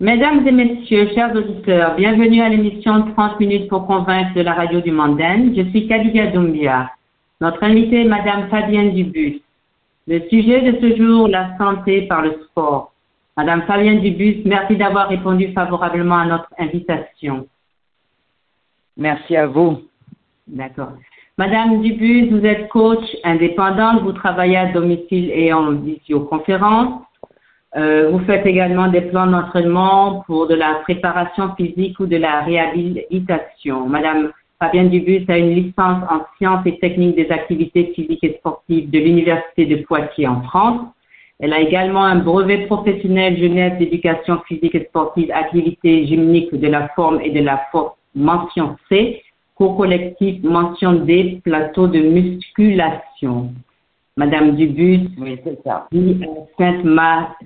Mesdames et messieurs, chers auditeurs, bienvenue à l'émission 30 minutes pour convaincre de la radio du Mandaine. Je suis Kadiga Doumbia. Notre invitée est Madame Fabienne Dubus. Le sujet de ce jour, la santé par le sport. Madame Fabienne Dubus, merci d'avoir répondu favorablement à notre invitation. Merci à vous. D'accord. Madame Dubus, vous êtes coach indépendante, vous travaillez à domicile et en visioconférence. Euh, vous faites également des plans d'entraînement pour de la préparation physique ou de la réhabilitation. Madame Fabienne Dubus a une licence en sciences et techniques des activités physiques et sportives de l'Université de Poitiers en France. Elle a également un brevet professionnel jeunesse d'éducation physique et sportive, activités gymniques de la forme et de la force mention C, co-collectif mention D, plateau de musculation. Madame Dubus à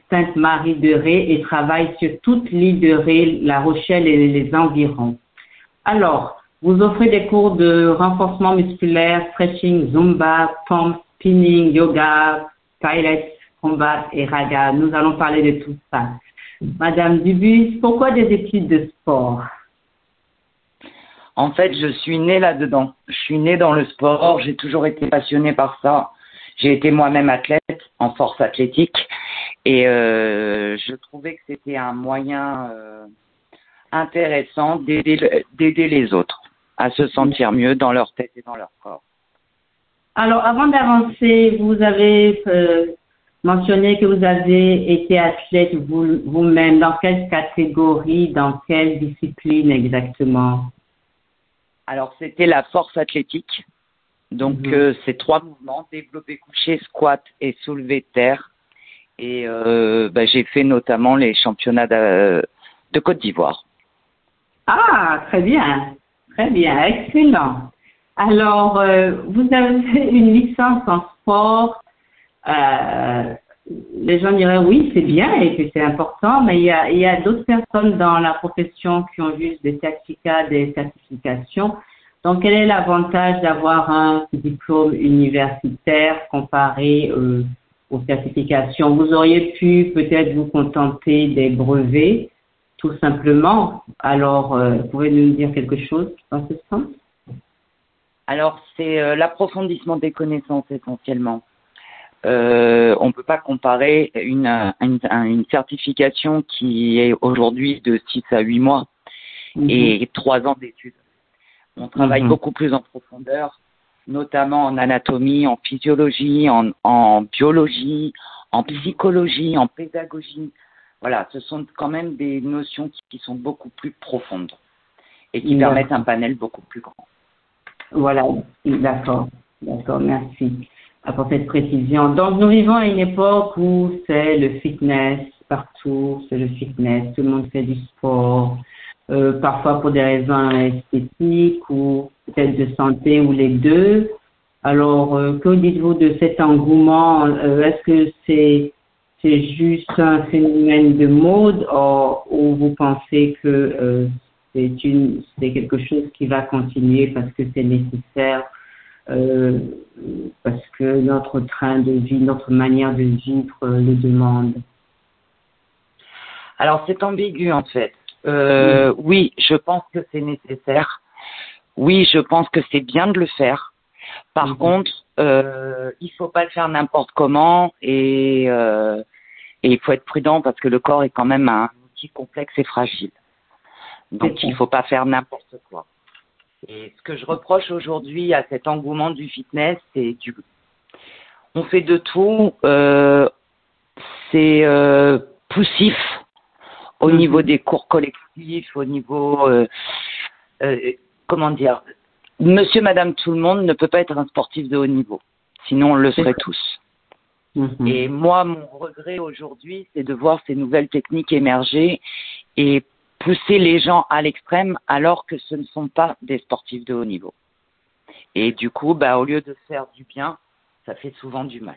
Sainte-Marie de Ré et travaille sur toute l'île de Ré, La Rochelle et les environs. Alors, vous offrez des cours de renforcement musculaire, stretching, zumba, pompe, spinning, yoga, pilates, combat et raga. Nous allons parler de tout ça. Madame Dubus, pourquoi des études de sport? En fait, je suis née là-dedans. Je suis née dans le sport. J'ai toujours été passionnée par ça. J'ai été moi-même athlète en force athlétique et euh, je trouvais que c'était un moyen euh, intéressant d'aider les autres à se sentir mieux dans leur tête et dans leur corps. Alors, avant d'avancer, vous avez euh, mentionné que vous avez été athlète vous- vous-même. Dans quelle catégorie, dans quelle discipline exactement? Alors, c'était la force athlétique. Donc, Mhm. euh, c'est trois mouvements, développé couché, squat et soulevé terre. Et euh, bah, j'ai fait notamment les championnats de, de Côte d'Ivoire. Ah, très bien, très bien, excellent. Alors, euh, vous avez une licence en sport. Euh, les gens diraient oui, c'est bien et que c'est important, mais il y a, il y a d'autres personnes dans la profession qui ont juste des certificats, des certifications. Donc, quel est l'avantage d'avoir un diplôme universitaire comparé euh, aux certifications? Vous auriez pu peut-être vous contenter des brevets tout simplement. Alors, euh, pouvez-vous nous dire quelque chose dans ce sens? Alors, c'est euh, l'approfondissement des connaissances essentiellement. Euh, on ne peut pas comparer une, une, une certification qui est aujourd'hui de 6 à 8 mois et 3 ans d'études. On travaille Mhm. beaucoup plus en profondeur, notamment en anatomie, en physiologie, en, en biologie, en psychologie, en pédagogie. Voilà, ce sont quand même des notions qui, qui sont beaucoup plus profondes et qui permettent un panel beaucoup plus grand. Voilà, d'accord, d'accord, merci pour cette précision. Donc, nous vivons à une époque où c'est le fitness partout, c'est le fitness, tout le monde fait du sport, euh, parfois pour des raisons esthétiques ou peut-être de santé ou les deux. Alors, euh, que dites-vous de cet engouement? Euh, Est-ce que c'est c'est juste un phénomène de mode ou, ou vous pensez que c'est une c'est quelque chose qui va continuer parce que c'est nécessaire parce que notre train de vie, notre manière de vivre le demande? Alors c'est ambigu en fait. Euh, oui, je pense que c'est nécessaire. Oui, je pense que c'est bien de le faire. Par Mhm. contre, euh, il faut pas le faire n'importe comment et, euh, et il faut être prudent parce que le corps est quand même un outil complexe et fragile. Donc ça. il faut pas faire n'importe quoi. Et ce que je reproche aujourd'hui à cet engouement du fitness, c'est du, on fait de tout. Euh, c'est euh, poussif au Mhm. niveau des cours collectifs, au niveau, euh, euh, comment dire, Monsieur, Madame, tout le monde ne peut pas être un sportif de haut niveau. Sinon, on le serait tous. Mhm. Et moi, mon regret aujourd'hui, c'est de voir ces nouvelles techniques émerger et pousser les gens à l'extrême alors que ce ne sont pas des sportifs de haut niveau. Et du coup, bah, au lieu de faire du bien, ça fait souvent du mal.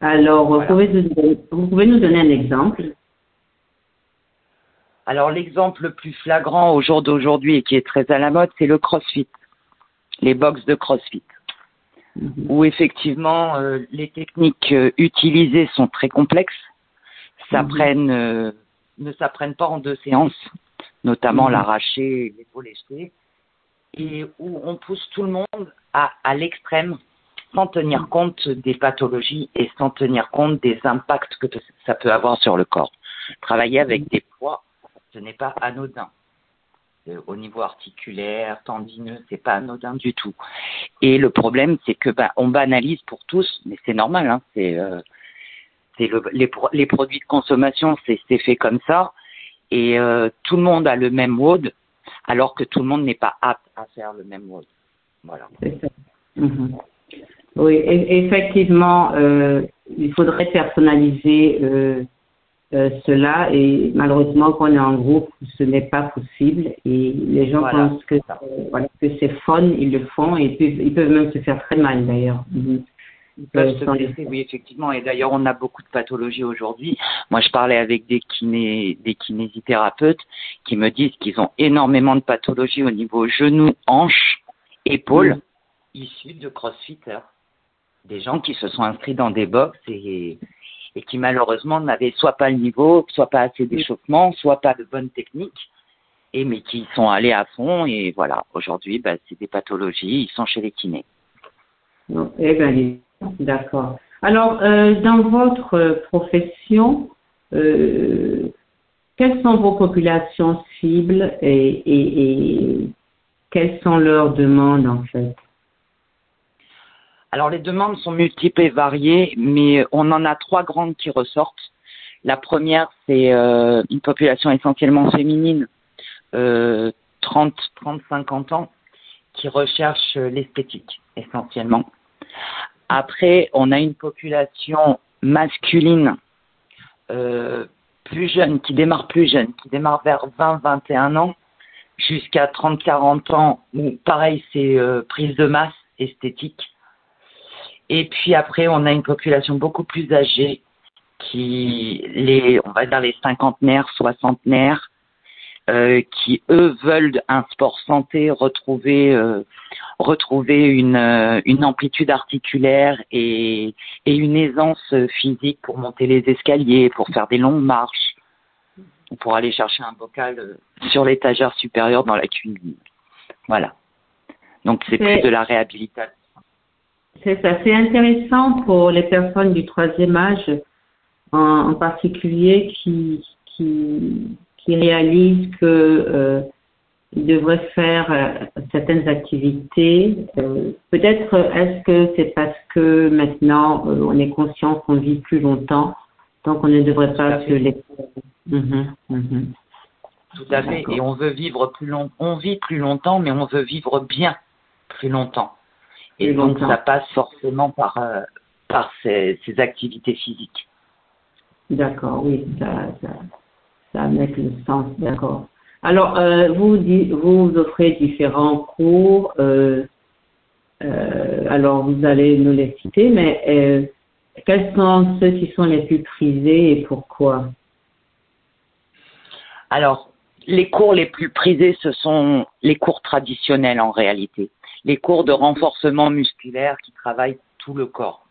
Alors, vous, pouvez nous, vous pouvez nous donner un exemple? Alors l'exemple le plus flagrant au jour d'aujourd'hui et qui est très à la mode, c'est le CrossFit, les box de CrossFit, Mhm. où effectivement euh, les techniques euh, utilisées sont très complexes, Mhm. euh, ne s'apprennent pas en deux séances, notamment Mhm. l'arraché, l'épaule jeté, et où on pousse tout le monde à, à l'extrême sans tenir compte des pathologies et sans tenir compte des impacts que ça peut avoir sur le corps. Travailler avec des poids, ce n'est pas anodin. Euh, Au niveau articulaire, tendineux, c'est pas anodin du tout. Et le problème, c'est que bah, on banalise pour tous, mais c'est normal. Hein, c'est euh, les, pro- les produits de consommation, c'est fait comme ça. Et euh, tout le monde a le même WOD, alors que tout le monde n'est pas apte à faire le même WOD. Voilà. Mhm. Oui, e- effectivement, il faudrait personnaliser euh, euh, cela et malheureusement, quand on est en groupe, ce n'est pas possible et les gens Voilà, pensent que, euh, voilà, que c'est fun, ils le font et puis ils peuvent même se faire très mal d'ailleurs. Ils peuvent Euh, se les- blesser, oui, effectivement. Et d'ailleurs, on a beaucoup de pathologies aujourd'hui. Moi, je parlais avec des, kiné, des kinésithérapeutes qui me disent qu'ils ont énormément de pathologies au niveau genoux, hanches, épaules, issues de crossfitters. Des gens qui se sont inscrits dans des box et, et qui malheureusement n'avaient soit pas le niveau, soit pas assez d'échauffement, soit pas de bonne technique, et mais qui sont allés à fond. Et voilà, aujourd'hui, bah, c'est des pathologies. Ils sont chez les kinés. Eh bien, d'accord. Alors, euh, dans votre profession, euh, quelles sont vos populations cibles et quelles sont leurs demandes en fait? Alors les demandes sont multiples et variées, mais on en a trois grandes qui ressortent. La première, c'est euh, une population essentiellement féminine, euh, 30, 30, 50 ans, qui recherche l'esthétique essentiellement. Après, on a une population masculine euh, plus jeune, qui démarre plus jeune, qui démarre vers 20, 21 ans, jusqu'à 30, 40 ans, où pareil, c'est euh, prise de masse esthétique. Et puis après, on a une population beaucoup plus âgée, qui les, on va dire les cinquantenaires, soixantenaires, euh, qui eux veulent un sport santé, retrouver euh, retrouver une euh, une amplitude articulaire et et une aisance physique pour monter les escaliers, pour faire des longues marches, ou pour aller chercher un bocal euh, sur l'étagère supérieure dans la cuisine. Voilà. Donc c'est C'est- plus de la réhabilitation. C'est ça, c'est intéressant pour les personnes du troisième âge, en, en particulier qui, qui, qui réalisent que euh, ils devraient faire euh, certaines activités. Euh, Peut-être est-ce que c'est parce que maintenant on est conscient qu'on vit plus longtemps, donc on ne devrait pas se laisser. Mhm, mhm. Tout à fait. Et on veut vivre plus long. On vit plus longtemps, mais on veut vivre bien plus longtemps. Et donc ça passe forcément par euh, par ces, ces activités physiques. D'accord, oui, ça, ça, ça met le sens, d'accord. Alors, euh, vous, vous offrez différents cours. euh, alors, vous allez nous les citer, mais quels sont ceux qui sont les plus prisés et pourquoi? Alors, les cours les plus prisés, ce sont les cours traditionnels en réalité. Les cours de renforcement musculaire qui travaillent tout le corps.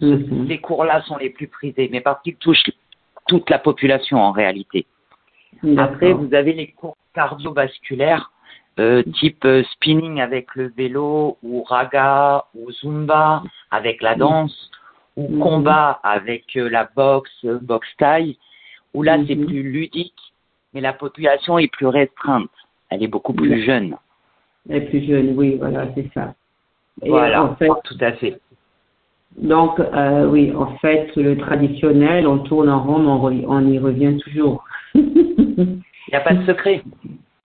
Mhm. Ces cours-là sont les plus prisés, mais parce qu'ils touchent toute la population en réalité. Après, vous avez les cours cardiovasculaires, euh, type euh, spinning avec le vélo, ou raga, ou zumba avec la danse, ou Mhm. combat avec euh, la boxe, boxe taille, où là c'est Mhm. plus ludique, mais la population est plus restreinte. Elle est beaucoup plus jeune. Les plus jeunes, oui, voilà, c'est ça. Et Voilà, en fait, tout à fait. donc, euh, oui, en fait, le traditionnel, on tourne en rond, on, y revient toujours. Il n'y a pas de secret.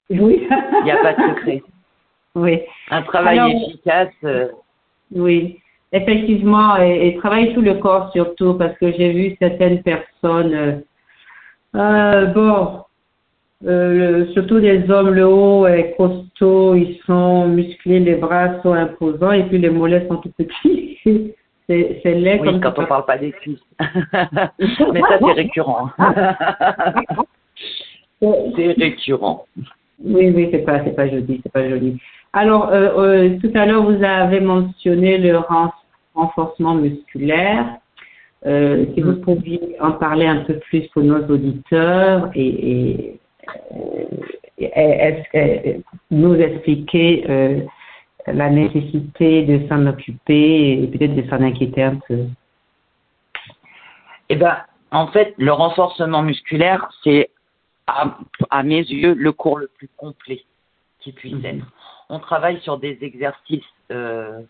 oui. Il n'y a pas de secret. Oui. Un travail Alors- efficace. euh, Oui, effectivement, et, et travailler tout le corps surtout, parce que j'ai vu certaines personnes, euh, bon, surtout les hommes, le haut est ils sont musclés, les bras sont imposants, et puis les mollets sont tout petits. C'est c'est laid oui, comme quand on parle pas des cuisses. mais ça c'est récurrent. c'est récurrent. Oui, oui, c'est pas, c'est pas joli, c'est pas joli. Alors, euh, euh, tout à l'heure, vous avez mentionné le ren- renforcement musculaire. Euh, si vous pouviez en parler un peu plus pour nos auditeurs et, et, nous expliquer euh, la nécessité de s'en occuper et peut-être de s'en inquiéter un peu? Eh ben, en fait, le renforcement musculaire, c'est à, à, mes yeux le cours le plus complet qui puisse mhm. être. On travaille sur des exercices euh,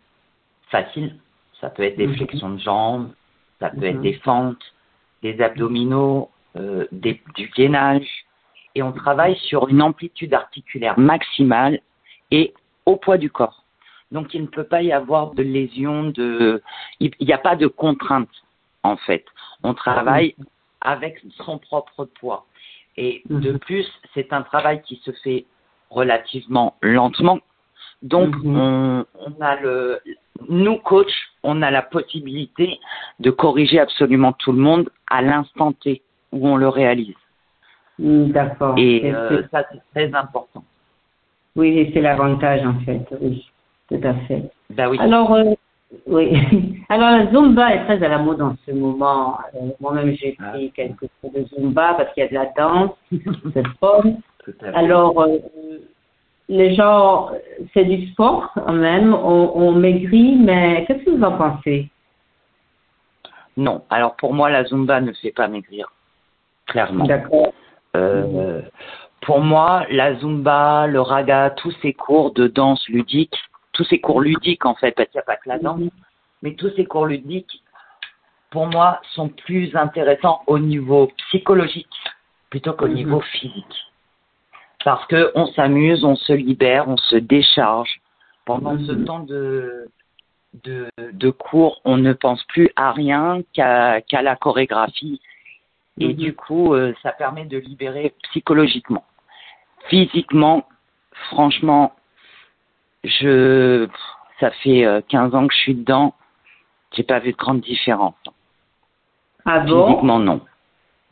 faciles. Ça peut être des mhm. flexions de jambes, ça peut être mhm. des fentes, des abdominaux, euh, des, du gainage. Et on travaille sur une amplitude articulaire maximale et au poids du corps. Donc il ne peut pas y avoir de lésion, de, il n'y a pas de contrainte en fait. On travaille avec son propre poids. Et de plus, c'est un travail qui se fait relativement lentement. Donc, on, on, a le, nous, coach, on a la possibilité de corriger absolument tout le monde à l'instant T où on le réalise. Mm, d'accord. Et euh, ça, c'est très important. Oui, c'est l'avantage en fait. Oui, tout à fait. Ben oui. Alors, euh, oui. Alors, la Zumba est très à la mode en ce moment. Euh, moi-même, j'ai ah. pris quelques cours de Zumba parce qu'il y a de la danse, c'est fun. Alors, les gens, c'est du sport quand même, on, maigrit, mais qu'est-ce que vous en pensez? Non, alors pour moi, la Zumba ne fait pas maigrir, clairement. D'accord. Euh, pour moi, la Zumba, le raga, tous ces cours de danse ludique, tous ces cours ludiques en fait, parce qu'il n'y a pas que la danse, mais tous ces cours ludiques, pour moi, sont plus intéressants au niveau psychologique plutôt qu'au mhm. niveau physique parce que on s'amuse, on se libère, on se décharge. Pendant ce mhm. temps de, de, de, cours, on ne pense plus à rien qu'à qu'à la chorégraphie. Et mhm. du coup, euh, ça permet de libérer psychologiquement. Physiquement, franchement, je, ça fait 15 euh, ans que je suis dedans, j'ai pas vu de grande différence. Ah bon? Physiquement, non.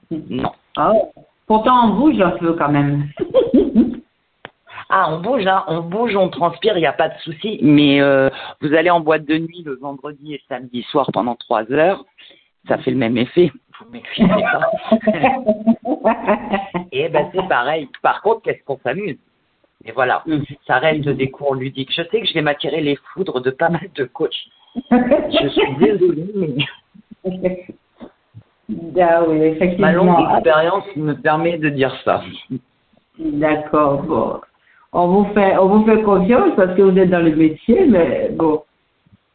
Non. Ah, pourtant, on bouge un peu quand même. Ah, on bouge, hein, on bouge, on transpire, il n'y a pas de souci. Mais euh, vous allez en boîte de nuit le vendredi et samedi soir pendant trois heures, ça fait le même effet. Vous m'excusez pas. et ben c'est pareil. Par contre, qu'est-ce qu'on s'amuse? Et voilà, mm. ça reste des cours ludiques. Je sais que je vais m'attirer les foudres de pas mal de coachs. je suis désolée, mais. Ah oui, effectivement. Ma longue expérience me permet de dire ça. D'accord, bon. On vous fait, on vous fait confiance parce que vous êtes dans le métier, mais bon,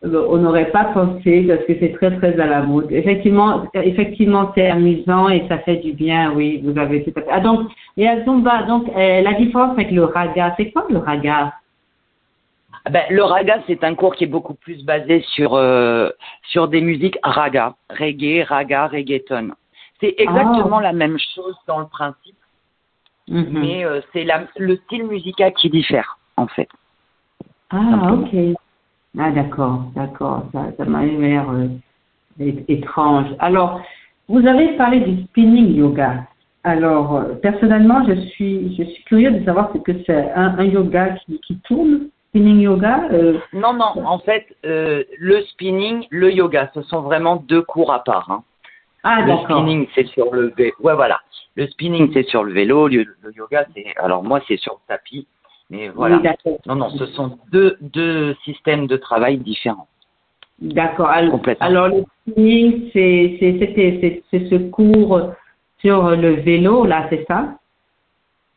on n'aurait pas pensé parce que c'est très très à la mode. Effectivement, effectivement, c'est amusant et ça fait du bien. Oui, vous avez tout à fait. Ah donc, y a Zumba. Donc, euh, la différence avec le raga, c'est quoi le raga? Ah ben, le raga, c'est un cours qui est beaucoup plus basé sur euh, sur des musiques raga, reggae, raga, reggaeton. C'est exactement ah. la même chose dans le principe, Mhm. Mais euh, c'est le style musical qui diffère, en fait. Ah, ok. Ah, d'accord, d'accord. Ça, ça m'a l'air euh, étrange. Alors, vous avez parlé du spinning yoga. Alors, euh, personnellement, je suis, je suis curieux de savoir ce que c'est. Un, un, yoga qui, qui tourne Spinning yoga Non, non, en fait, le spinning, le yoga, ce sont vraiment deux cours à part. Hein. Ah, le spinning, c'est sur le vélo. Ouais, voilà. Le spinning, c'est sur le vélo. Le, yoga, c'est. Alors, moi, c'est sur le tapis. Mais voilà. non, non, ce sont deux, deux systèmes de travail différents. D'accord. Alors, le spinning, c'est ce cours sur le vélo, là, c'est ça?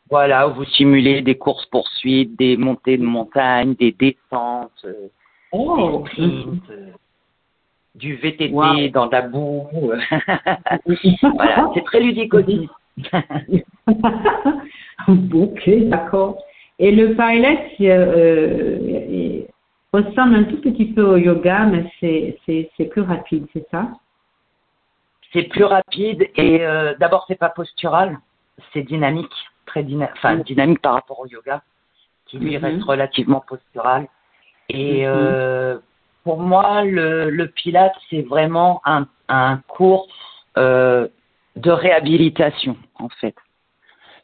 Voilà, vous simulez des courses-poursuites, des montées de montagne, des descentes, euh, oh. des sprints. Euh, du VTT dans la boue. voilà, c'est très ludique aussi. ok, d'accord. Et le pilot euh, ressemble un tout petit peu au yoga, mais c'est plus rapide, c'est ça? C'est plus rapide et euh, d'abord c'est pas postural, c'est dynamique, très enfin, mm. dynamique par rapport au yoga, qui lui mm-hmm. reste relativement postural. Et mm-hmm. euh, pour moi, le, le Pilate, c'est vraiment un, un cours euh, de réhabilitation, en fait.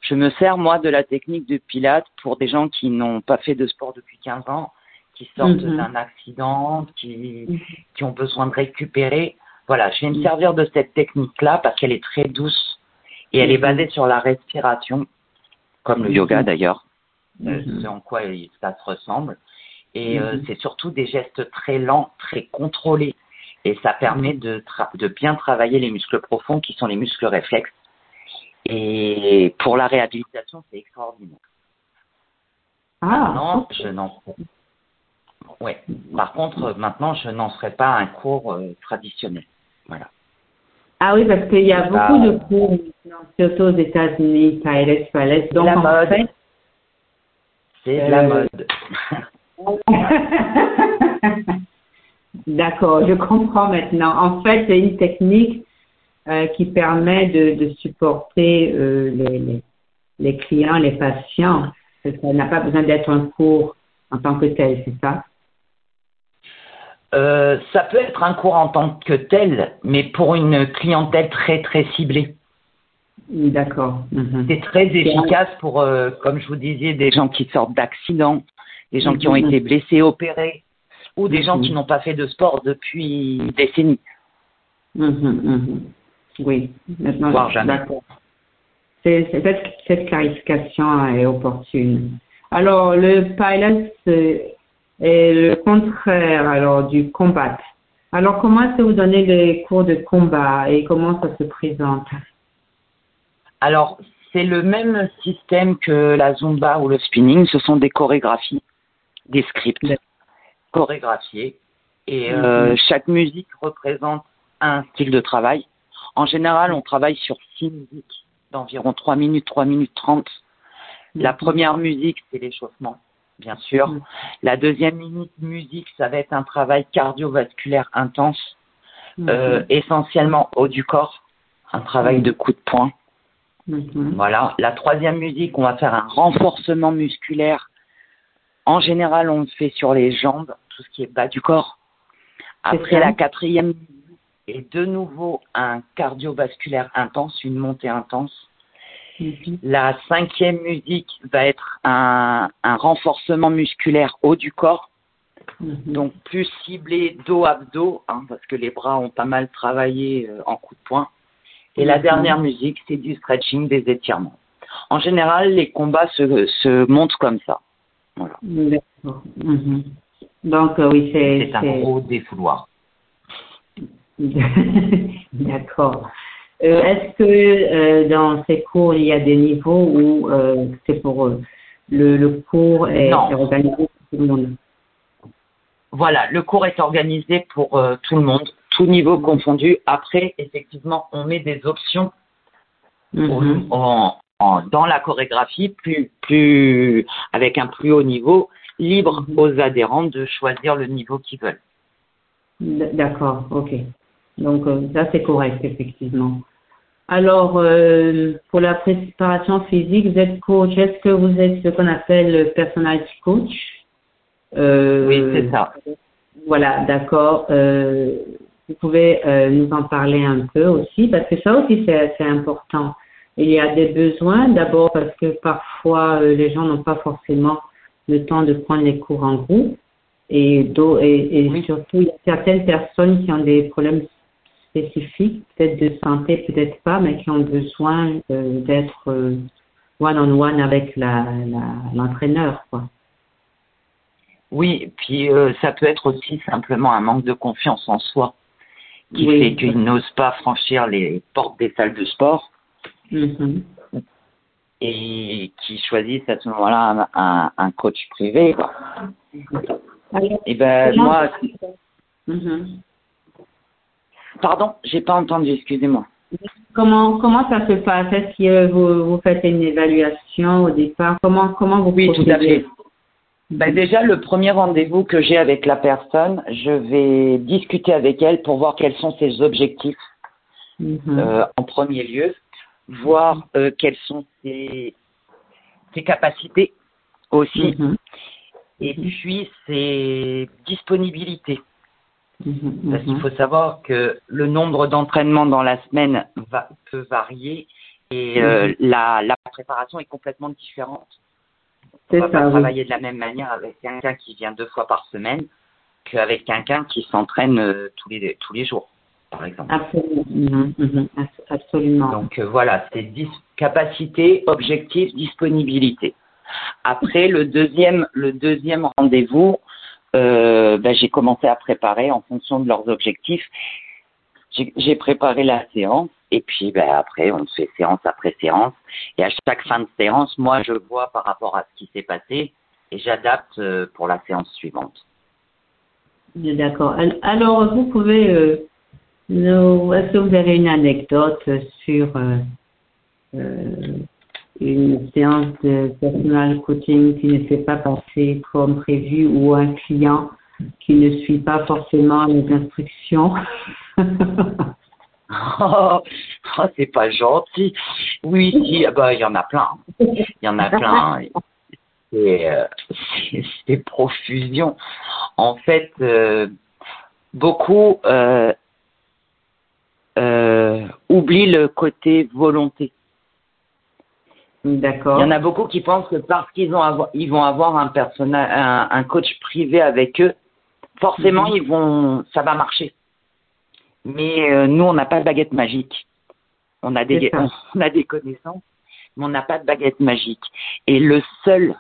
Je me sers, moi, de la technique de Pilate pour des gens qui n'ont pas fait de sport depuis 15 ans, qui sortent mhm. d'un accident, qui, qui ont besoin de récupérer. Voilà, je vais me servir de cette technique-là parce qu'elle est très douce et elle est basée sur la respiration, comme le yoga d'ailleurs, euh, c'est en quoi ça se ressemble. Et euh, c'est surtout des gestes très lents, très contrôlés. Et ça permet de, de bien travailler les muscles profonds qui sont les muscles réflexes. Et pour la réhabilitation, c'est extraordinaire. Ah, non, je n'en Ouais. Par contre, maintenant, je n'en ferai pas un cours euh, traditionnel. Voilà. Ah oui, parce qu'il y a beaucoup de cours, surtout aux États-Unis, Palace, Palace. Donc, la mode. c'est la euh, mode. D'accord, je comprends maintenant. En fait, c'est une technique euh, qui permet de, de supporter euh, les, les, les, clients, les patients. Ça n'a pas besoin d'être un cours en tant que tel, c'est ça? Euh, Ça peut être un cours en tant que tel, mais pour une clientèle très très ciblée. D'accord. Mhm. C'est très efficace pour, euh, comme je vous disais, des gens qui sortent d'accidents, des gens qui ont mhm. été blessés, opérés, ou des gens qui mhm. n'ont pas fait de sport depuis des décennies. Oui, maintenant, Voire jamais. C'est, cette, cette, clarification est opportune. Alors, le pilot est le contraire alors du combat. Alors, comment est-ce que vous donnez les cours de combat et comment ça se présente? Alors, c'est le même système que la zumba ou le spinning. Ce sont des chorégraphies, des scripts chorégraphiés. Et euh, mhm. chaque musique représente un style de travail. En général, on travaille sur six musiques d'environ 3 minutes, 3 minutes 30. La mhm. première musique, c'est l'échauffement, bien sûr. Mhm. La deuxième minute musique, ça va être un travail cardiovasculaire intense, euh, essentiellement haut du corps, un travail de coup de poing. Voilà. La troisième musique, on va faire un renforcement musculaire. En général, on le fait sur les jambes, tout ce qui est bas du corps. Après la quatrième et de nouveau un cardiovasculaire intense, une montée intense. Mhm. La cinquième musique va être un, un renforcement musculaire haut du corps, mhm. donc plus ciblé dos-abdos, hein, parce que les bras ont pas mal travaillé euh, en coup de poing. Et la mhm. dernière musique, c'est du stretching, des étirements. En général, les combats se, se montent comme ça. Voilà. Donc, euh, oui, c'est. C'est un gros défouloir. D'accord. Euh, est-ce que euh, dans ces cours, il y a des niveaux où euh, c'est pour le, le cours est, organisé pour tout le monde? Voilà, le cours est organisé pour tout le monde, tout niveau confondu. Après, effectivement, on met des options mm-hmm. en, dans la chorégraphie, plus, plus, avec un plus haut niveau, libre mm-hmm. aux adhérents de choisir le niveau qu'ils veulent. D'accord, ok. Donc, euh, ça, c'est correct, effectivement. Alors, euh, pour la préparation physique, vous êtes coach. Est-ce que vous êtes ce qu'on appelle personality coach? Euh, Oui, c'est ça. Voilà, d'accord. vous pouvez nous en parler un peu aussi, parce que ça aussi, c'est important. Il y a des besoins, d'abord parce que parfois, les gens n'ont pas forcément le temps de prendre les cours en groupe. Et, et, et surtout, il y a certaines personnes qui ont des problèmes spécifiques, peut-être de santé, peut-être pas, mais qui ont besoin euh, d'être euh, one-on-one avec l'entraîneur. La, quoi. Oui, puis euh, ça peut être aussi simplement un manque de confiance en soi qui fait qu'il n'ose pas franchir les portes des salles de sport mm-hmm. et qui choisissent à ce moment-là un, un, coach privé. Quoi. et ben moi. Mm-hmm. Pardon, j'ai pas entendu, excusez-moi. Comment comment ça se passe? Est-ce que vous, vous faites une évaluation au départ? Comment comment vous Oui, tout à fait. Ben déjà, le premier rendez-vous que j'ai avec la personne, je vais discuter avec elle pour voir quels sont ses objectifs mhm. euh, en premier lieu, voir euh, quelles sont ses, ses capacités aussi, mhm. et puis ses disponibilités. Mhm, Parce qu'il mhm. faut savoir que le nombre d'entraînements dans la semaine va, peut varier et euh, mhm. la, la, préparation est complètement différente. On va pas travailler de la même manière avec quelqu'un qui vient deux fois par semaine qu'avec quelqu'un qui s'entraîne euh, tous les tous les jours. par exemple. Absolument. Mhm, mhm, absolument. Donc euh, voilà, c'est capacité, objectif, disponibilité. Après le deuxième, le deuxième rendez-vous, euh, ben, j'ai commencé à préparer en fonction de leurs objectifs. J'ai préparé la séance et puis ben, après on fait séance après séance et à chaque fin de séance, moi je vois par rapport à ce qui s'est passé et j'adapte euh, pour la séance suivante. D'accord. Alors vous pouvez euh, est-ce que vous avez une anecdote sur euh, une séance de personal coaching qui ne s'est pas passée comme prévu ou un client qui ne suit pas forcément les instructions oh, oh, c'est pas gentil. Oui, si, ah bah, il y en a plein. Il y en a plein. Euh, c'est profusion. En fait, euh, beaucoup euh, euh, oublie le côté volonté. D'accord. Il y en a beaucoup qui pensent que parce qu'ils ont ils vont avoir un coach privé avec eux, forcément mhm. ils vont, ça va marcher. Mais euh, nous, on n'a pas de baguette magique. On a des, on a des connaissances, mais on n'a pas de baguette magique. Et le seul,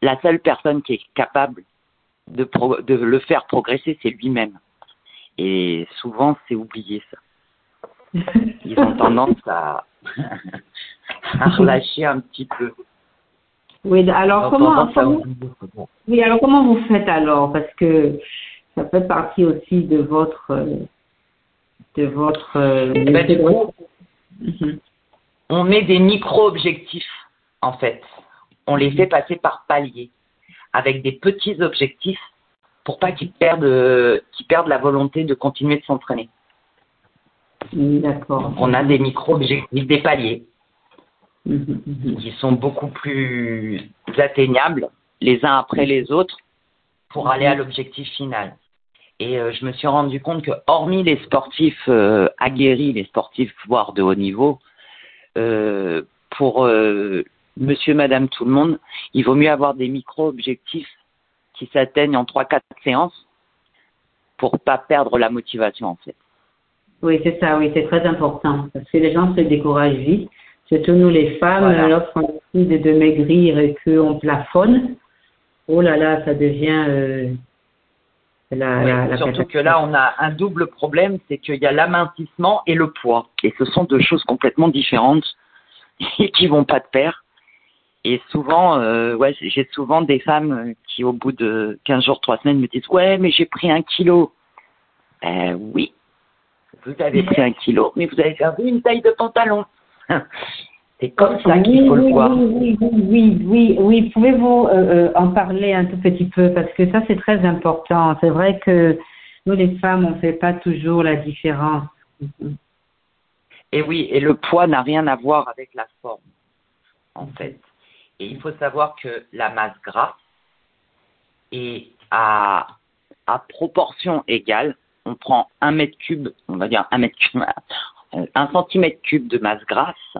la seule personne qui est capable de, de le faire progresser, c'est lui-même. Et souvent, c'est oublié ça. Ils ont tendance à, relâcher un petit peu. Oui, alors comment, oui, alors comment vous faites alors? Parce que ça fait partie aussi de votre de votre eh ben, mhm. on met des micro-objectifs en fait. On les fait passer par paliers avec des petits objectifs pour pas qu'ils perdent qu'ils perdent la volonté de continuer de s'entraîner. D'accord. On a des micro-objectifs, des paliers, mhm, mhm. qui sont beaucoup plus atteignables les uns après les autres pour aller à l'objectif final. Et euh, je me suis rendu compte que, hormis les sportifs euh, aguerris, les sportifs voire de haut niveau, euh, pour monsieur, madame, tout le monde, il vaut mieux avoir des micro-objectifs qui s'atteignent en 3-4 séances pour pas perdre la motivation en fait. Oui, c'est ça, oui, c'est très important. Parce que les gens se découragent vite. Surtout nous les femmes, lorsqu'on décide de maigrir et qu'on plafonne, oh là là, ça devient euh, la, la, Surtout que là, on a un double problème, c'est qu'il y a l'amincissement et le poids. Et ce sont deux choses complètement différentes et qui vont pas de pair. Et souvent, euh, ouais, j'ai souvent des femmes qui, au bout de 15 jours, 3 semaines, me disent Ouais, mais j'ai pris un kilo. Ben oui, vous avez pris un kilo, mais vous avez perdu une taille de pantalon. C'est comme ça qu'il faut le voir. Oui, oui, oui, oui. Pouvez-vous euh, euh, en parler un tout petit peu? Parce que ça c'est très important. C'est vrai que nous les femmes on ne fait pas toujours la différence. Et oui, et le poids n'a rien à voir avec la forme, en fait. Et il faut savoir que la masse grasse est à, à proportion égale on prend un mètre cube, on va dire un mètre cube, un centimètre cube de masse grasse,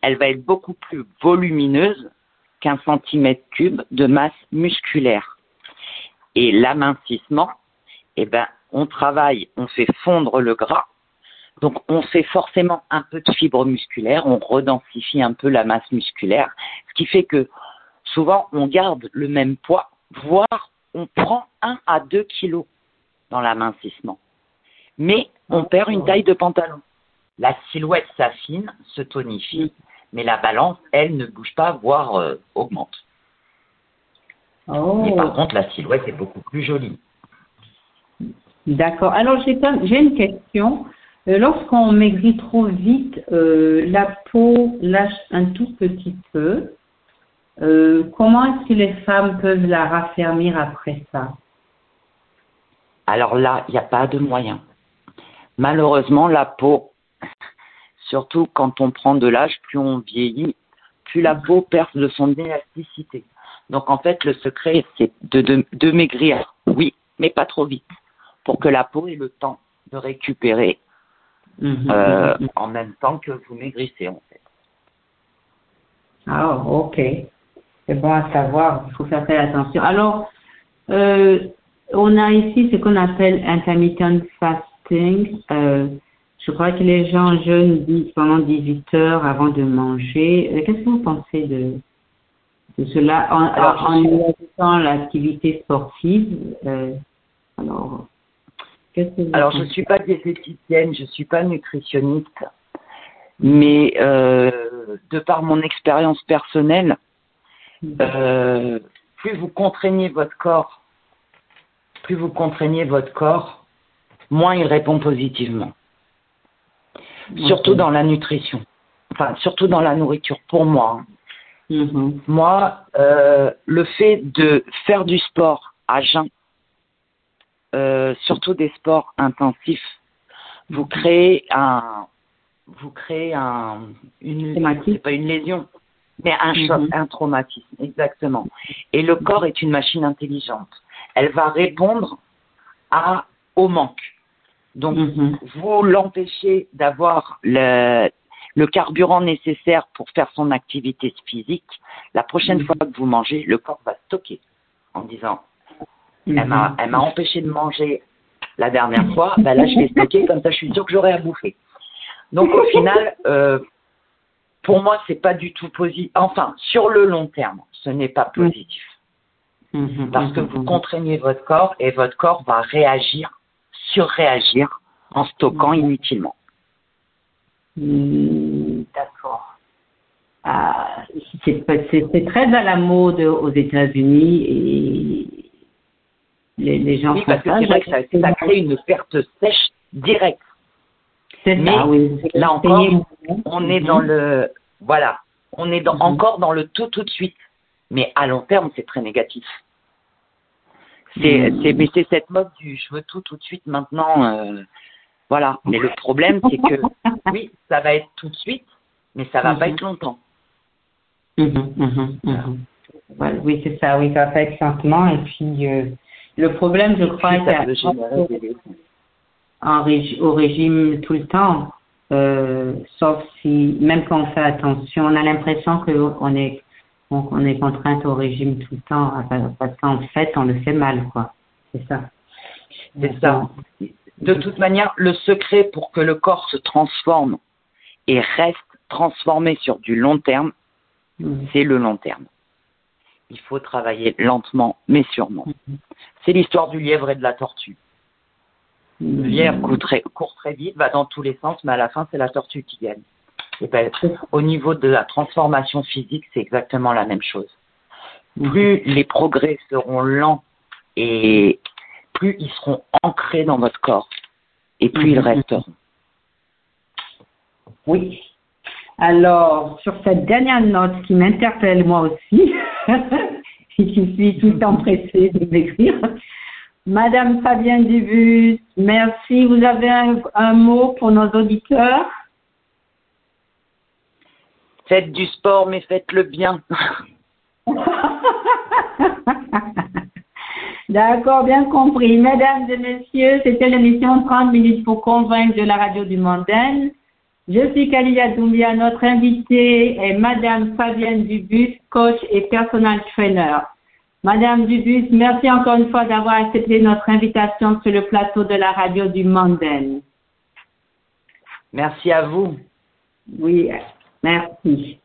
elle va être beaucoup plus volumineuse qu'un centimètre cube de masse musculaire. Et l'amincissement, eh ben, on travaille, on fait fondre le gras, donc on fait forcément un peu de fibre musculaire, on redensifie un peu la masse musculaire, ce qui fait que souvent on garde le même poids, voire on prend un à deux kilos dans l'amincissement. Mais on perd une taille de pantalon. La silhouette s'affine, se tonifie, mais la balance, elle, ne bouge pas, voire euh, augmente. Oh. Mais par contre, la silhouette est beaucoup plus jolie. D'accord. Alors, j'ai une question. Euh, lorsqu'on maigrit trop vite, euh, la peau lâche un tout petit peu. comment est-ce que les femmes peuvent la raffermir après ça? Alors là, il n'y a pas de moyen. Malheureusement, la peau, surtout quand on prend de l'âge, plus on vieillit, plus la peau perd de son élasticité. Donc en fait, le secret, c'est de, maigrir, oui, mais pas trop vite, pour que la peau ait le temps de récupérer mhm. euh, en même temps que vous maigrissez en fait. Ah, ok. C'est bon à savoir, il faut faire très attention. Alors, euh, on a ici ce qu'on appelle intermittent fasting. Euh, je crois que les gens jeûnent pendant 18 heures avant de manger. Euh, qu'est-ce que vous pensez de, de cela en, alors, en, l'activité sportive euh, Alors, alors je ne suis pas diététicienne, je ne suis pas nutritionniste, mais euh, de par mon expérience personnelle, euh, plus vous contraignez votre corps, plus vous contraignez votre corps, moins il répond positivement. Surtout dans la nutrition, enfin surtout dans la nourriture. Pour moi, mm-hmm. moi, euh, le fait de faire du sport à jeun, euh, surtout des sports intensifs, vous créez un, vous créez un, une, c'est pas une lésion, mais un choc, mhm. un traumatisme, exactement. Et le corps est une machine intelligente. Elle va répondre à, au manque. Donc, mhm. vous l'empêchez d'avoir le, le carburant nécessaire pour faire son activité physique. La prochaine mhm. fois que vous mangez, le corps va stocker en disant elle m'a elle m'a empêché de manger la dernière fois, ben là je vais stocker comme ça je suis sûr que j'aurai à bouffer. Donc au final, euh, pour moi, c'est pas du tout positif. Enfin, sur le long terme, ce n'est pas positif. Parce que vous contraignez votre corps et votre corps va réagir, surréagir en stockant mm-hmm. inutilement. Mm, d'accord. Ah, c'est très à la mode aux États-Unis et les, gens oui, parce que c'est vrai que ça, ça crée une perte sèche directe. Mais là encore, on est dans le voilà, on est mhm. encore dans le tout tout de suite. Mais à long terme, c'est très négatif. C'est mais c'est cette mode du je veux tout tout de suite maintenant. Euh, voilà. Mais le problème, c'est que oui, ça va être tout de suite, mais ça va pas mhm. être longtemps. oui, c'est ça. Oui, ça va être lentement. Et puis euh, le problème, je crois, c'est au régime tout le temps, euh, sauf si, même quand on fait attention, on a l'impression qu'on est, on, est contrainte au régime tout le temps, parce qu'en fait, on le fait mal, quoi. C'est ça. C'est ça. De toute manière, le secret pour que le corps se transforme et reste transformé sur du long terme, mm. c'est le long terme. Il faut travailler lentement, mais sûrement. Mm. C'est l'histoire du lièvre et de la tortue. Le lièvre court très, court très vite, va dans tous les sens, mais à la fin, c'est la tortue qui gagne. Et ben, au niveau de la transformation physique, c'est exactement la même chose. Plus les progrès seront lents et plus ils seront ancrés dans votre corps et plus ils mhm. resteront. Oui. Alors, sur cette dernière note qui m'interpelle moi aussi, je suis tout empressée de m'écrire, Madame Fabienne Dubus, merci. Vous avez un, mot pour nos auditeurs? Faites du sport, mais faites-le bien. D'accord, bien compris. Mesdames et messieurs, c'était l'émission 30 minutes pour convaincre de la radio du Mondaine. Je suis Kalia Doumbia. Notre invitée est Madame Fabienne Dubus, coach et personal trainer. Madame Dubus, merci encore une fois d'avoir accepté notre invitation sur le plateau de la radio du Mondaine. Merci à vous. Oui, merci.